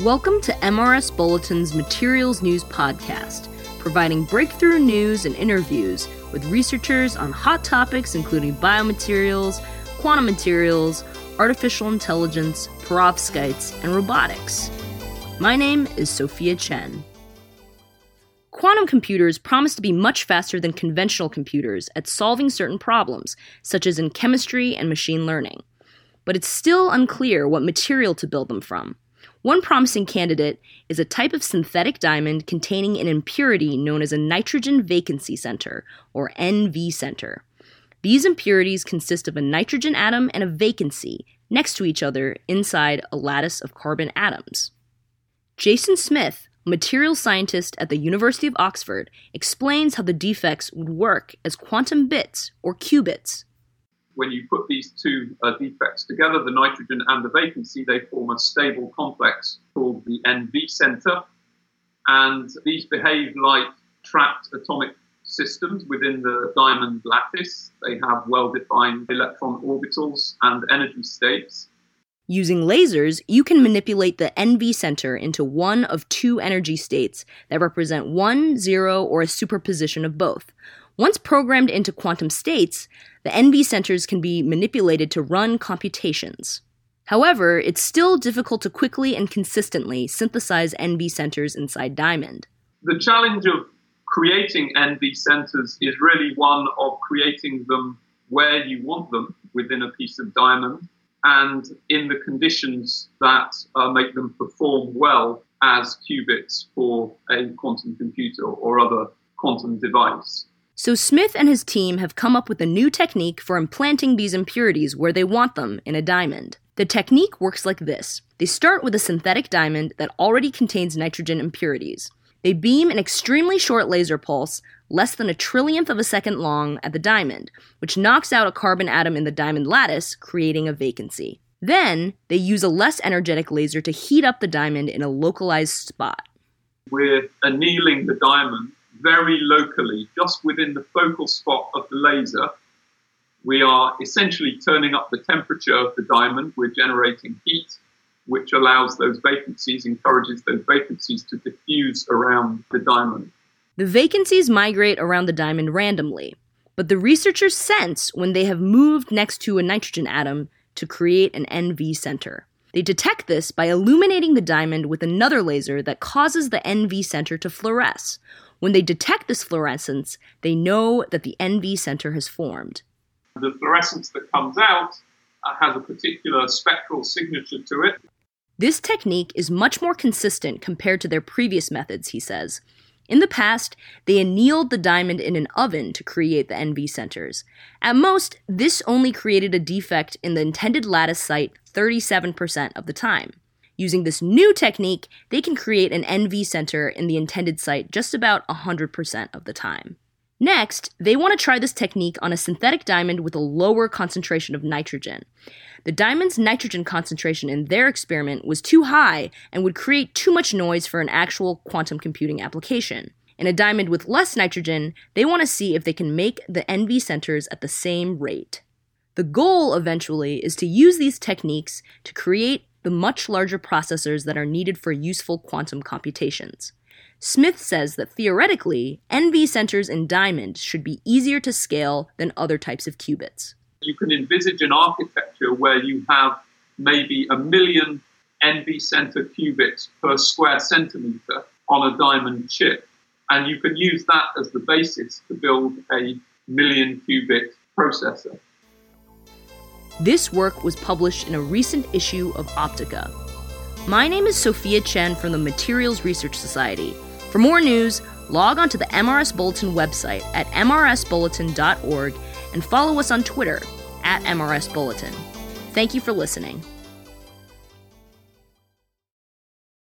Welcome to MRS Bulletin's Materials News Podcast, providing breakthrough news and interviews with researchers on hot topics including biomaterials, quantum materials, artificial intelligence, perovskites, and robotics. My name is Sophia Chen. Quantum computers promise to be much faster than conventional computers at solving certain problems, such as in chemistry and machine learning. But it's still unclear what material to build them from. One promising candidate is a type of synthetic diamond containing an impurity known as a nitrogen vacancy center, or NV center. These impurities consist of a nitrogen atom and a vacancy next to each other inside a lattice of carbon atoms. Jason Smith, a materials scientist at the University of Oxford, explains how the defects would work as quantum bits or qubits when you put these two uh, defects together, the nitrogen and the vacancy, they form a stable complex called the NV center. And these behave like trapped atomic systems within the diamond lattice. They have well defined electron orbitals and energy states. Using lasers, you can manipulate the NV center into one of two energy states that represent one, zero, or a superposition of both. Once programmed into quantum states, the NV centers can be manipulated to run computations. However, it's still difficult to quickly and consistently synthesize NV centers inside Diamond. The challenge of creating NV centers is really one of creating them where you want them within a piece of diamond and in the conditions that uh, make them perform well as qubits for a quantum computer or other quantum device. So Smith and his team have come up with a new technique for implanting these impurities where they want them in a diamond. The technique works like this. They start with a synthetic diamond that already contains nitrogen impurities. They beam an extremely short laser pulse, less than a trillionth of a second long, at the diamond, which knocks out a carbon atom in the diamond lattice, creating a vacancy. Then, they use a less energetic laser to heat up the diamond in a localized spot. We're annealing the diamond very locally, just within the focal spot of the laser. We are essentially turning up the temperature of the diamond. We're generating heat, which allows those vacancies, encourages those vacancies to diffuse around the diamond. The vacancies migrate around the diamond randomly, but the researchers sense when they have moved next to a nitrogen atom to create an NV center. They detect this by illuminating the diamond with another laser that causes the NV center to fluoresce, when they detect this fluorescence, they know that the NV center has formed. The fluorescence that comes out uh, has a particular spectral signature to it. This technique is much more consistent compared to their previous methods, he says. In the past, they annealed the diamond in an oven to create the NV centers. At most, this only created a defect in the intended lattice site 37% of the time. Using this new technique, they can create an NV center in the intended site just about 100% of the time. Next, they want to try this technique on a synthetic diamond with a lower concentration of nitrogen. The diamond's nitrogen concentration in their experiment was too high and would create too much noise for an actual quantum computing application. In a diamond with less nitrogen, they want to see if they can make the NV centers at the same rate. The goal eventually is to use these techniques to create the much larger processors that are needed for useful quantum computations. Smith says that theoretically, NV centers in Diamond should be easier to scale than other types of qubits. You can envisage an architecture where you have maybe a million NV center qubits per square centimeter on a diamond chip. And you can use that as the basis to build a million qubit processor. This work was published in a recent issue of Optica. My name is Sophia Chen from the Materials Research Society. For more news, log on to the MRS Bulletin website at mrsbulletin.org and follow us on Twitter at MRS Bulletin. Thank you for listening.